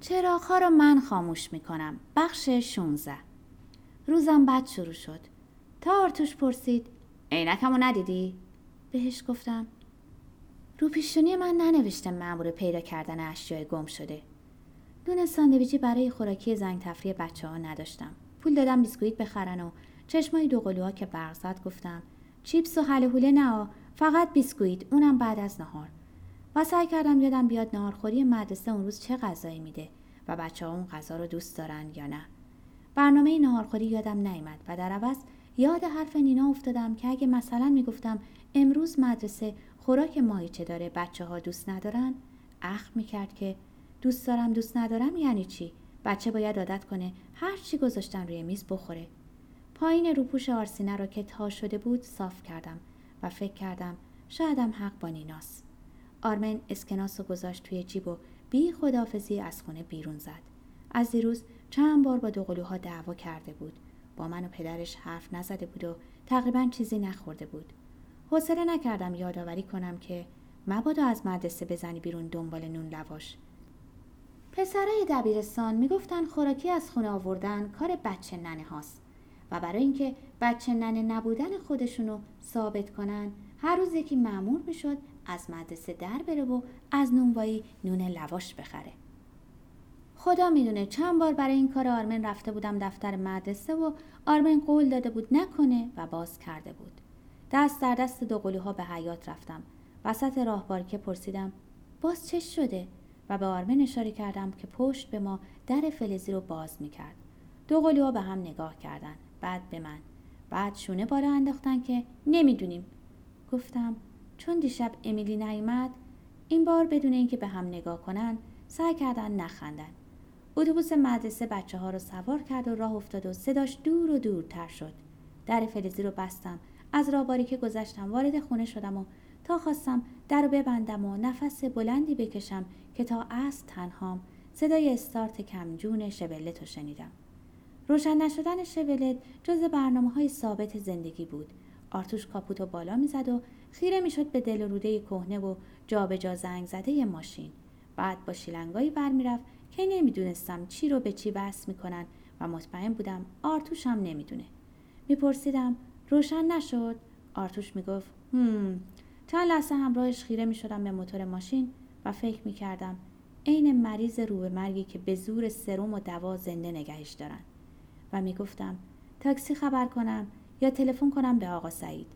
چراغ رو من خاموش می‌کنم. بخش 16 روزم بد شروع شد. تا آرتوش پرسید عینکمو ندیدی؟ بهش گفتم رو پیشونی من ننوشته مأمور پیدا کردن اشیاء گم شده. نون ساندویجی برای خوراکی زنگ تفریح بچه ها نداشتم. پول دادم بیسکویت بخرن و چشمای دو قلوها که برق گفتم چیپس و حله نه فقط بیسکویت اونم بعد از نهار. و سعی کردم یادم بیاد نهارخوری مدرسه اون روز چه غذایی میده و بچه ها اون غذا رو دوست دارن یا نه. برنامه نهارخوری یادم نیامد و در عوض یاد حرف نینا افتادم که اگه مثلا می‌گفتم امروز مدرسه خوراک ماهیچه داره بچه ها دوست ندارن اخ می‌کرد که دوست دارم دوست ندارم یعنی چی؟ بچه باید عادت کنه هر چی گذاشتن روی میز بخوره. پایین روپوش آرسینه رو که تا شده بود صاف کردم و فکر کردم شایدم حق با نیناست. آرمن اسکناس رو گذاشت توی جیب و بی خدافزی از خونه بیرون زد. از دیروز چند بار با دوقلوها دعوا کرده بود. با من و پدرش حرف نزده بود و تقریبا چیزی نخورده بود. حوصله نکردم یادآوری کنم که مبادا از مدرسه بزنی بیرون دنبال نون لواش. پسرای دبیرستان می‌گفتن خوراکی از خونه آوردن کار بچه ننه هاست و برای اینکه بچه ننه نبودن خودشونو ثابت کنن هر روز یکی معمول می‌شد از مدرسه در بره و از نونوایی نون لواش بخره. خدا می‌دونه چند بار برای این کار آرمن رفته بودم دفتر مدرسه و آرمن قول داده بود نکنه و باز کرده بود. دست در دست دو ها به حیات رفتم. وسط راهباری که پرسیدم باز چه شده؟ و به آرمن اشاره کردم که پشت به ما در فلزی رو باز می‌کرد. دو ها به هم نگاه کردن بعد به من. بعد شونه بالا انداختن که نمی‌دونیم گفتم چون دیشب امیلی نیومد این بار بدون اینکه به هم نگاه کنن سعی کردن نخندن. اتوبوس مدرسه بچه ها رو سوار کرد و راه افتاد و صداش دور و دورتر شد. در فلزی رو بستم. از راباری که گذشتم وارد خونه شدم و تا خواستم در رو ببندم و نفس بلندی بکشم که تا از تنهام صدای استارت کمجون شبلت رو شنیدم. روشن نشدن شولت جز برنامه های ثابت زندگی بود. آرتوش کاپوتو بالا می‌زد و خیره می‌شد به دل روده کهنه و جابجا جا زنگ زده ماشین. بعد با شیلنگایی برمیرفت که نمی‌دونستم چی رو به چی بس می‌کنن و مطمئن بودم آرتوش هم نمی‌دونه. میپرسیدم روشن نشد؟ آرتوش می‌گفت هم تا لحظه همراهش خیره می‌شدم به موتور ماشین و فکر می‌کردم عین مریض رو به مرگی که به زور سروم و دوا زنده نگهش دارن. و می‌گفتم تاکسی خبر کنم. یا تلفن کنم به آقا سعید.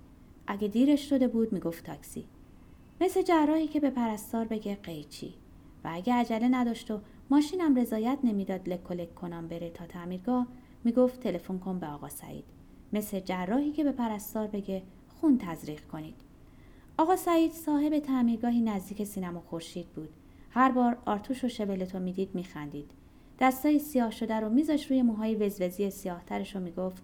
اگه دیرش شده بود می‌گفت تاکسی. مثل جراحی که به پرستار بگه قیچی. و اگه عجله نداشت و ماشینم رضایت نمی‌داد لک کنم بره تا تعمیرگاه می‌گفت تلفن کن به آقا سعید. مثل جراحی که به پرستار بگه خون تزریق کنید. آقا سعید صاحب تعمیرگاهی نزدیک سینما خورشید بود. هر بار آرتوش و شبلتو می‌دید میخندید. دستای سیاه شده رو میذاش روی موهای وزوزی سیاهترش رو می‌گفت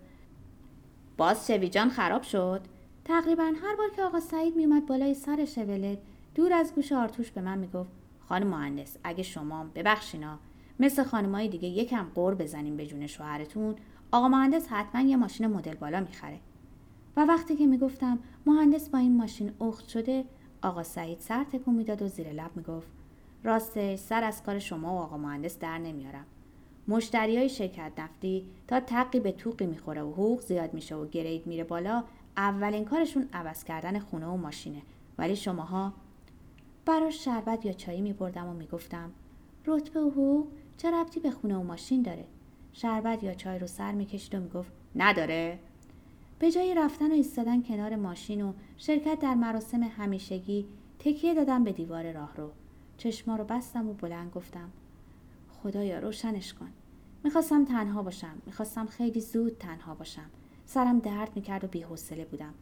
باز شویجان خراب شد. تقریبا هر بار که آقا سعید میومد بالای سر شولت دور از گوش آرتوش به من می‌گفت خانم مهندس اگه شما ببخشینا مثل خانمای دیگه یکم قور بزنیم به جون شوهرتون آقا مهندس حتما یه ماشین مدل بالا می‌خره. و وقتی که می‌گفتم مهندس با این ماشین اخت شده آقا سعید سر تکون می‌داد و زیر لب می‌گفت راستش سر از کار شما و آقا مهندس در نمیارم. مشتری های شرکت نفتی تا تقی به توقی می‌خوره و حقوق زیاد میشه و گرید میره بالا اولین کارشون عوض کردن خونه و ماشینه. ولی شماها براش شربت یا چایی میبردم و می‌گفتم رتبه و حقوق چه ربطی به خونه و ماشین داره؟ شربت یا چای رو سر می‌کشید و می‌گفت نداره. به جای رفتن و ایستادن کنار ماشین و شرکت در مراسم همیشگی تکیه دادم به دیوار راهرو. چشما رو بستم و بلند گفتم خدایا روشنش کن. می‌خواستم تنها باشم. می‌خواستم خیلی زود تنها باشم. سرم درد می‌کرد و بیحوصله بودم.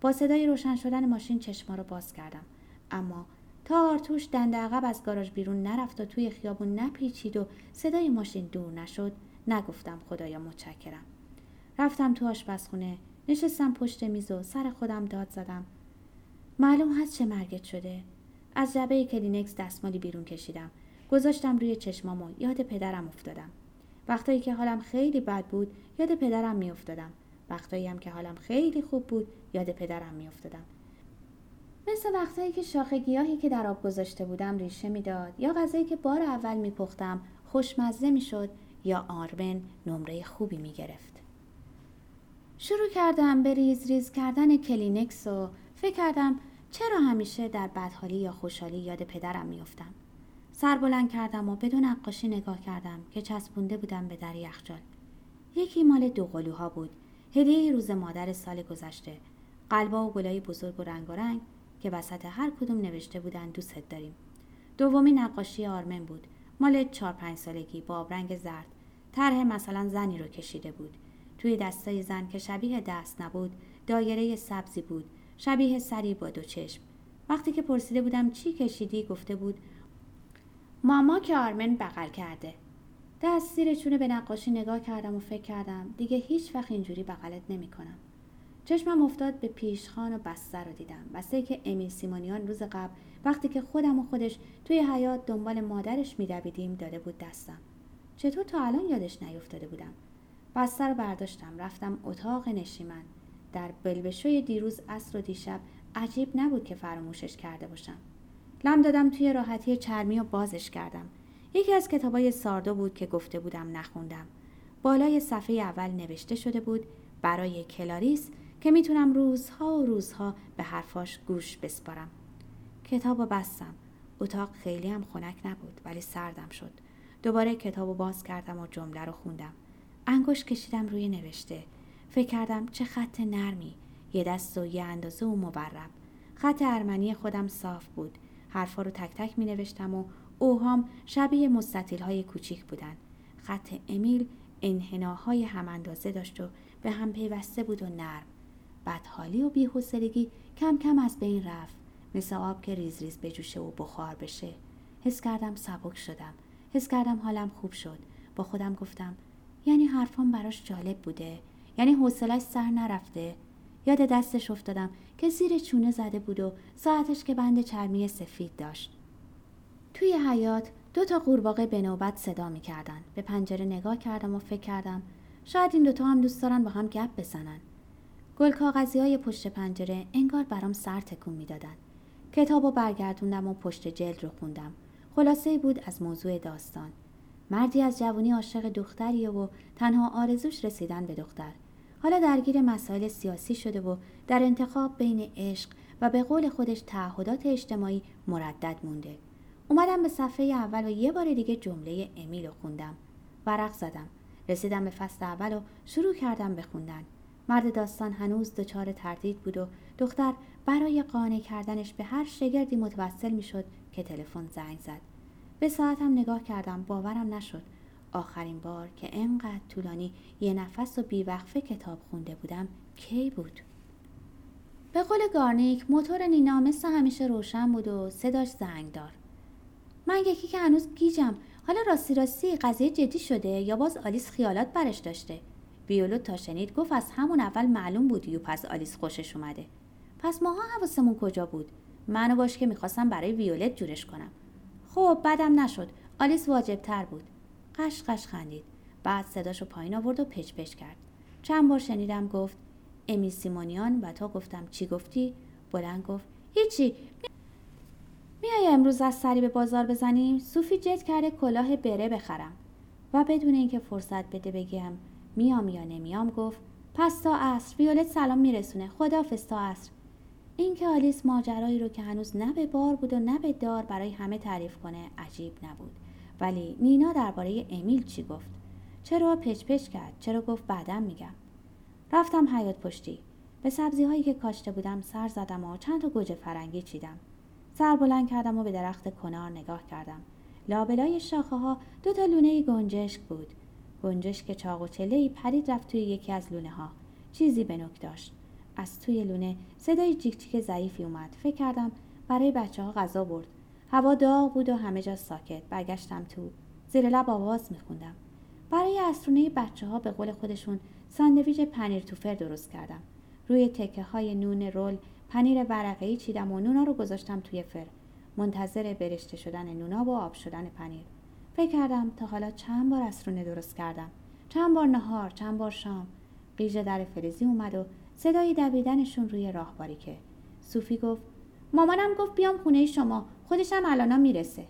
با صدای روشن شدن ماشین چشما رو باز کردم. اما تا آرتوش دنده عقب از گاراژ بیرون نرفت و توی خیابون نپیچید و صدای ماشین دور نشد نگفتم خدایا متشکرم. رفتم تو آشپزخونه نشستم پشت میز و سر خودم داد زدم. معلوم هست چه مرگت شده. از جبه کلینکس دستمالی بیرون کشیدم. گذاشتم روی چشمام و یاد پدرم افتادم وقتایی که حالم خیلی بد بود یاد پدرم میافتادم وقتایی هم که حالم خیلی خوب بود یاد پدرم میافتادم مثل وقتایی که شاخه گیاهی که در آب گذاشته بودم ریشه می‌داد یا غذایی که بار اول میپختم خوشمزه می‌شد یا آرمن نمره خوبی می گرفت. شروع کردم به ریز ریز کردن کلینکس و فکر کردم چرا همیشه در بدحالی یا خوشحالی یاد پدرم میافتم. سر بلند کردم و به اون نقاشی نگاه کردم که چسبونده بودم به در یخچال. یکی مال دو قلوها بود. هدیه روز مادر سال گذشته. قلبا و گلای بزرگ و رنگ و رنگ که وسط هر کدوم نوشته بودن دوستت داریم. دومی نقاشی آرمن بود. مال چهار پنج سالگی با آبرنگ زرد. طرح مثلا زنی رو کشیده بود. توی دستای زن که شبیه دست نبود دایره سبزی بود شبیه سری با دو چشم وقتی که پرسیده بودم چی کشیدی گفته بود ماما که آرمن بغل کرده. دست زیر چونه به نقاشی نگاه کردم و فکر کردم دیگه هیچ وقت اینجوری بغلت نمی کنم. چشمم افتاد به پیشخان و بستر رو دیدم. بسته که امیل سیمونیان روز قبل وقتی که خودم و خودش توی حیات دنبال مادرش میدویدیم داده بود دستم. چطور تا الان یادش نیفتاده بودم. بستر رو برداشتم. رفتم اتاق نشیمن. در بلبشوی دیروز اصر و دیشب عجیب نبود که فراموشش کرده باشم. لم دادم توی راحتی چرمی و بازش کردم. یکی از کتابای ساردو بود که گفته بودم نخوندم. بالای صفحه اول نوشته شده بود برای کلاریس که می‌تونم روزها و روزها به حرفاش گوش بسپارم. کتاب و بستم. اتاق خیلی هم خنک نبود ولی سردم شد. دوباره کتاب و باز کردم و جمله رو خوندم. انگوش کشیدم روی نوشته. فکر کردم چه خط نرمی. یه دست و یه اندازه و مبرب خط ارمنی خودم صاف بود. حرفا رو تک تک می نوشتم و اوهام شبیه مستطیل های کوچیک بودن. خط امیل انحناهای هم اندازه داشت و به هم پیوسته بود و نرم. بدحالی و بیحوصلگی کم کم از بین رفت. مثل آب که ریز ریز بجوشه و بخار بشه. حس کردم سبک شدم. حس کردم حالم خوب شد. با خودم گفتم یعنی حرفام براش جالب بوده؟ یعنی حوصلش سر نرفته؟ یاد دستش افتادم که زیر چونه زده بود و ساعتش که بند چرمی سفید داشت. توی حیات دو تا قورباغه به نوبت صدا می‌کردن. به پنجره نگاه کردم و فکر کردم شاید این دوتا هم دوست دارن با هم گپ بزنن. گل کاغذی های پشت پنجره انگار برام سر تکون می‌دادن. کتاب و برگردوندم و پشت جلد رو خوندم. خلاصه بود از موضوع داستان. مردی از جوانی عاشق دختریه و تنها آرزوش رسیدن به دختر. حالا درگیر مسائل سیاسی شده و در انتخاب بین عشق و به قول خودش تعهدات اجتماعی مردد مونده. اومدم به صفحه اول و یه بار دیگه جمله امیل رو خوندم. ورق زدم. رسیدم به فصل اول و شروع کردم به خوندن. مرد داستان هنوز دچار تردید بود و دختر برای قانع کردنش به هر شگردی متوسل می‌شد که تلفن زنگ زد. به ساعتم نگاه کردم باورم نشد. آخرین بار که انقدر طولانی یه نفس و بیوقفه کتاب خونده بودم کی بود؟ به قول گارنیک موتور نینا مثل همیشه روشن بود و صداش زنگدار. من یکی که هنوز گیجم. حالا راستی راستی قضیه جدی شده یا باز آلیس خیالات برش داشته؟ بیولو تا شنید گفت از همون اول معلوم بود یو پس آلیس خوشش اومده. پس ماها حواسمون کجا بود؟ منو باش که می‌خواستم برای ویولت جورش کنم. خب بدم نشد. آلیس واجب تر بود. قش قش خندید. بعد صداشو پایین آورد و پچ پچ کرد. چند بار شنیدم گفت امی سیمونیان و تا گفتم چی گفتی؟ بلند گفت هیچی. میای امروز از سری به بازار بزنیم صوفی جد کرده کلاه بره بخرم. و بدون اینکه فرصت بده بگم میام یا نمیام گفت پس تا عصر. ویولت سلام میرسونه. خدافظ تا عصر. اینکه آلیس ماجرایی رو که هنوز نه به بار بود و نه به دار برای همه تعریف کنه عجیب نبود. ولی نینا درباره امیل چی گفت؟ چرا پچ پچ کرد؟ چرا گفت بعدم میگم؟ رفتم حیات پشتی. به سبزی هایی که کاشته بودم سر زدم و چند تا گوجه فرنگی چیدم. سر بلند کردم و به درخت کنار نگاه کردم. لابلای شاخه ها دو تا لونه گنجشک بود. گنجشک چاق و چله پرید رفت توی یکی از لونه ها چیزی به نک داشت. از توی لونه صدای جیک جیک ضعیفی اومد. فکر کردم برای بچه ها غذا برد. هوا داغ بود و همه جا ساکت. برگشتم تو. زیر لب آواز میخوندم. برای اسرونه بچه ها به قول خودشون ساندویچ پنیر توفر درست کردم. روی تکه های نون رول پنیر ورقه چیدم و نونا رو گذاشتم توی فر. منتظر برشته شدن نونا و آب شدن پنیر. فکر کردم تا حالا چند بار اسرونه درست کردم. چند بار نهار چند بار شام. قیژ در فلزی اومد و صدای دویدنشون روی راه باریکه صوفی گفت مامانم گفت بیام خونه شما. خودشم الانا می‌رسه.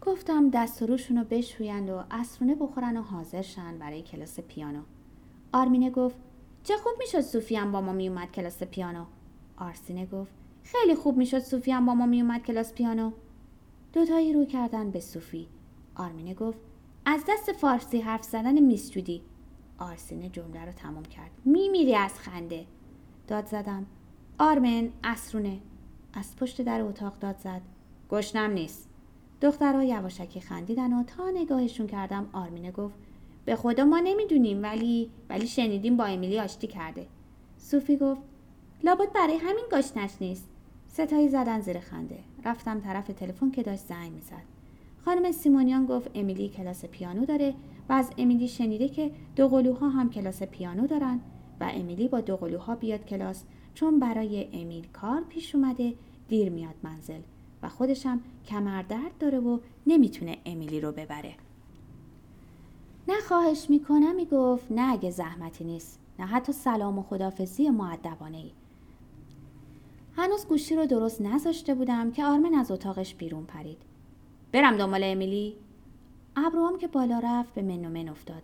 گفتم دست و روشون رو بشویند و اسرونه بخورن و حاضر شن برای کلاس پیانو. آرمینه گفت چه خوب می‌شد صوفی هم با ما میومد کلاس پیانو. آرسینه گفت خیلی خوب می‌شد صوفی هم با ما میومد کلاس پیانو. دوتایی رو کردن به صوفی آرمینه گفت از دست فارسی حرف زدن میس جودی. آرسینه جمله رو تمام کرد. میمیری از خنده. داد زدم. آرمن اسرونه. از پشت در اتاق داد زد. گشنم نیست. دخترها یواشکی خندیدن و تا نگاهشون کردم آرمینه گفت به خدا ما نمی‌دونیم ولی ولی شنیدیم با امیلی آشتی کرده. صوفی گفت لابد برای همین گشنش نیست. ستایی زدن زیر خنده. رفتم طرف تلفن که داشت زنگ می‌زد. خانم سیمونیان گفت امیلی کلاس پیانو داره و از امیلی شنیده که دوقلوها هم کلاس پیانو دارن. و امیلی با دوقلوها بیاد کلاس چون برای امیل کار پیش اومده دیر میاد منزل و خودشم کمر درد داره و نمی‌تونه امیلی رو ببره. نه خواهش می‌کنم می‌گفت نه اگه زحمتی نیست. نه حتی سلام و خدافزی معدبانه ای هنوز گوشی رو درست نذاشته بودم که آرمن از اتاقش بیرون پرید. برم دنبال امیلی. ابروام که بالا رفت به من و من افتاد.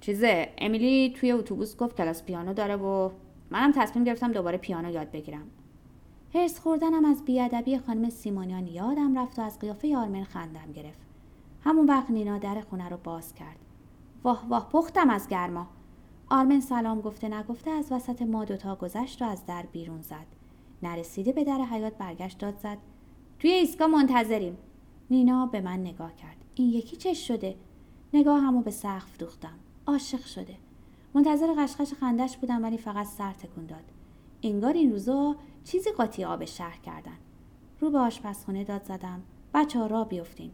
چیزه امیلی توی اتوبوس گفت کلاس پیانو داره و منم تصمیم گرفتم دوباره پیانو یاد بگیرم. هرس خوردنم از بیادبی خانم سیمونیان یادم رفت و از قیافه آرمن خندم گرفت. همون وقت نینا در خونه رو باز کرد. واه واه پختم از گرما. آرمن سلام گفته نگفته از وسط ما دوتا گذشت و از در بیرون زد. نرسیده به در حیات برگشت داد زد. توی ایستگاه منتظریم. نینا به من نگاه کرد. این یکی چش شده؟ نگاه همو به سقف دوختم. عاشق شده. منتظر قشقش خندش بودم ولی فقط سر تکون داد. انگار این روزا چیزی قاطی آب شهر کردن. رو به آشپزخونه داد زدم. بچه ها را بیفتین.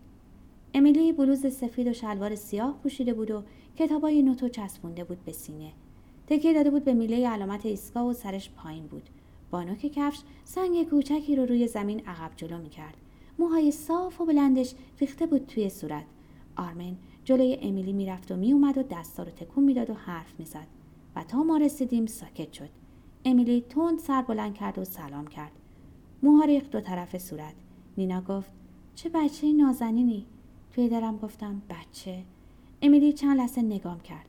امیلی بلوز سفید و شلوار سیاه پوشیده بود و کتابای نوتو چسبونده بود به سینه. تکیه داده بود به میله علامت ایستگاه و سرش پایین بود. با نوک کفش سنگ کوچکی رو روی زمین عقب جلو می‌کرد. موهای صاف و بلندش ریخته بود توی صورت. آرمن جلوی امیلی می‌رفت و میومد و دستا رو تکون می‌داد و حرف می‌زد. و تا ما رسیدیم ساکت شد. امیلی تند سر بلند کرد و سلام کرد. موها ریخت دو طرف صورت. نینا گفت چه بچه نازنینی؟ توی درم گفتم بچه. امیلی چند لحظه نگام کرد.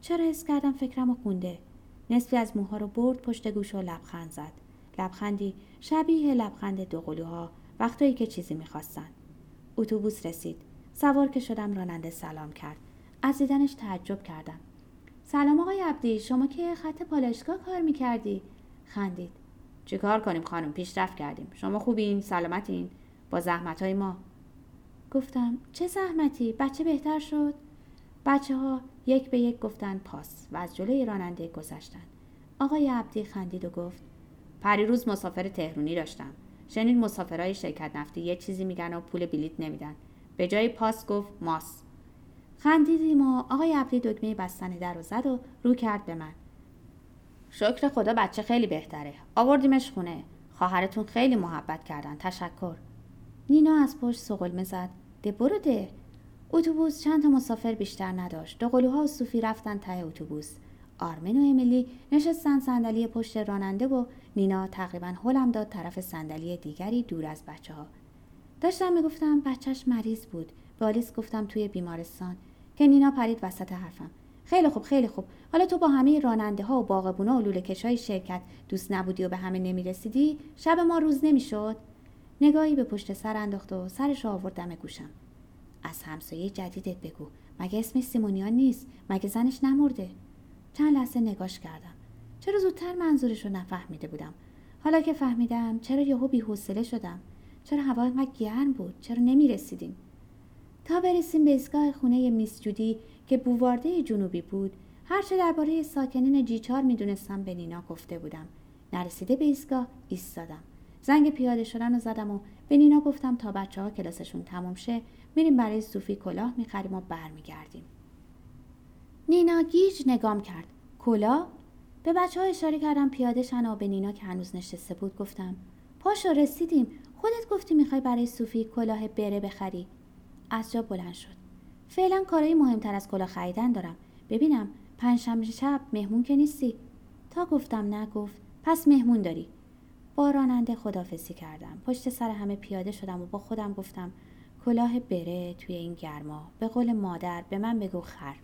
چرا حس کردم فکرم و خونده؟ نصفی از موها رو برد پشت گوش و لبخند زد. لبخندی شبیه لبخند دوقلوها وقتایی که چیزی می‌خواستن. اتوبوس رسید. سوار که شدم راننده سلام کرد. از دیدنش تعجب کردم. سلام آقای عبدی شما که خط پالشگاه کار می‌کردی؟ خندید. چیکار کنیم خانم؟ پیشرفت کردیم. شما خوبین؟ سلامتین؟ با زحمت های ما؟ گفتم چه زحمتی؟ بچه بهتر شد؟ بچه ها یک به یک گفتن پاس و از جلوی راننده گذشتن. آقای عبدی خندید و گفت پریروز مسافر تهرونی داشتم. شنید مسافرهای شرکت نفتی یه چیزی میگن و پول بلیت نمیدن. به جای پاس گفت ماس. خندیدیم و آقای عبدی دکمه بستن در رو زد و رو کرد به من. شکر خدا بچه خیلی بهتره. آوردیمش خونه. خواهرتون خیلی محبت کردن. تشکر. نینا از پشت سقلمه زد. ده برو ده. اتوبوس چند تا مسافر بیشتر نداشت. دو قلوها و صوفی رفتن ته اتوبوس. آرمن و امیلی نشستن صندلی پشت راننده و نینا تقریبا هلم داد طرف صندلی دیگری دور از بچه ها. داشتم می‌گفتم بچهش مریض بود. به آلیس گفتم توی بیمارستان. که نینا پرید وسط حرفم. خیلی خوب خیلی خوب. حالا تو با همه راننده ها و باغبونا و لوله های شرکت دوست نبودی و به همه نمی‌رسیدی؟ شب ما روز نمی‌شد. نگاهی به پشت سر انداخت و سرش آورد دم گوشم. از همسایه جدیدت بگو. مگه اسمش سیمونیان نیست؟ مگه زنش نمرده؟ چند لحظه نگاش کردم. چرا زودتر منظورش رو نفهمیده بودم؟ حالا که فهمیدم چرا یهو بیحوصله شدم. چرا هوا اینقدر گرم بود؟ چرا نمی‌رسیدیم؟ تا برسیم به ایستگاه خونه میس جودی که بووارده جنوبی بود هرچه درباره ساکنین جیچار می‌دونستم به نینا گفته بودم. نرسیده به ایستگاه ایستادم. زنگ پیاده شدن رو زدم و به نینا گفتم تا بچه ها کلاسشون تموم شه میریم برای صوفی کلاه می‌خریم و برمیگردیم. نینا گیج نگام کرد. کلاه؟ به بچه ها اشاره کردم پیاده شن و به نینا که هنوز نشسته بود گفتم پاشو رسیدیم. خودت گفتی می‌خوای برای صوفی کلاه بره بخری. از جا بلند شد. فعلا کارهای مهمتر از کلاه خریدن دارم. ببینم پنجشنبه شب مهمون که نیستی؟ تا گفتم نه گفت پس مهمون داری. با راننده خدافسی کردم. پشت سر همه پیاده شدم و با خودم گفتم کلاه بره توی این گرما. به قول مادر به من بگو خر.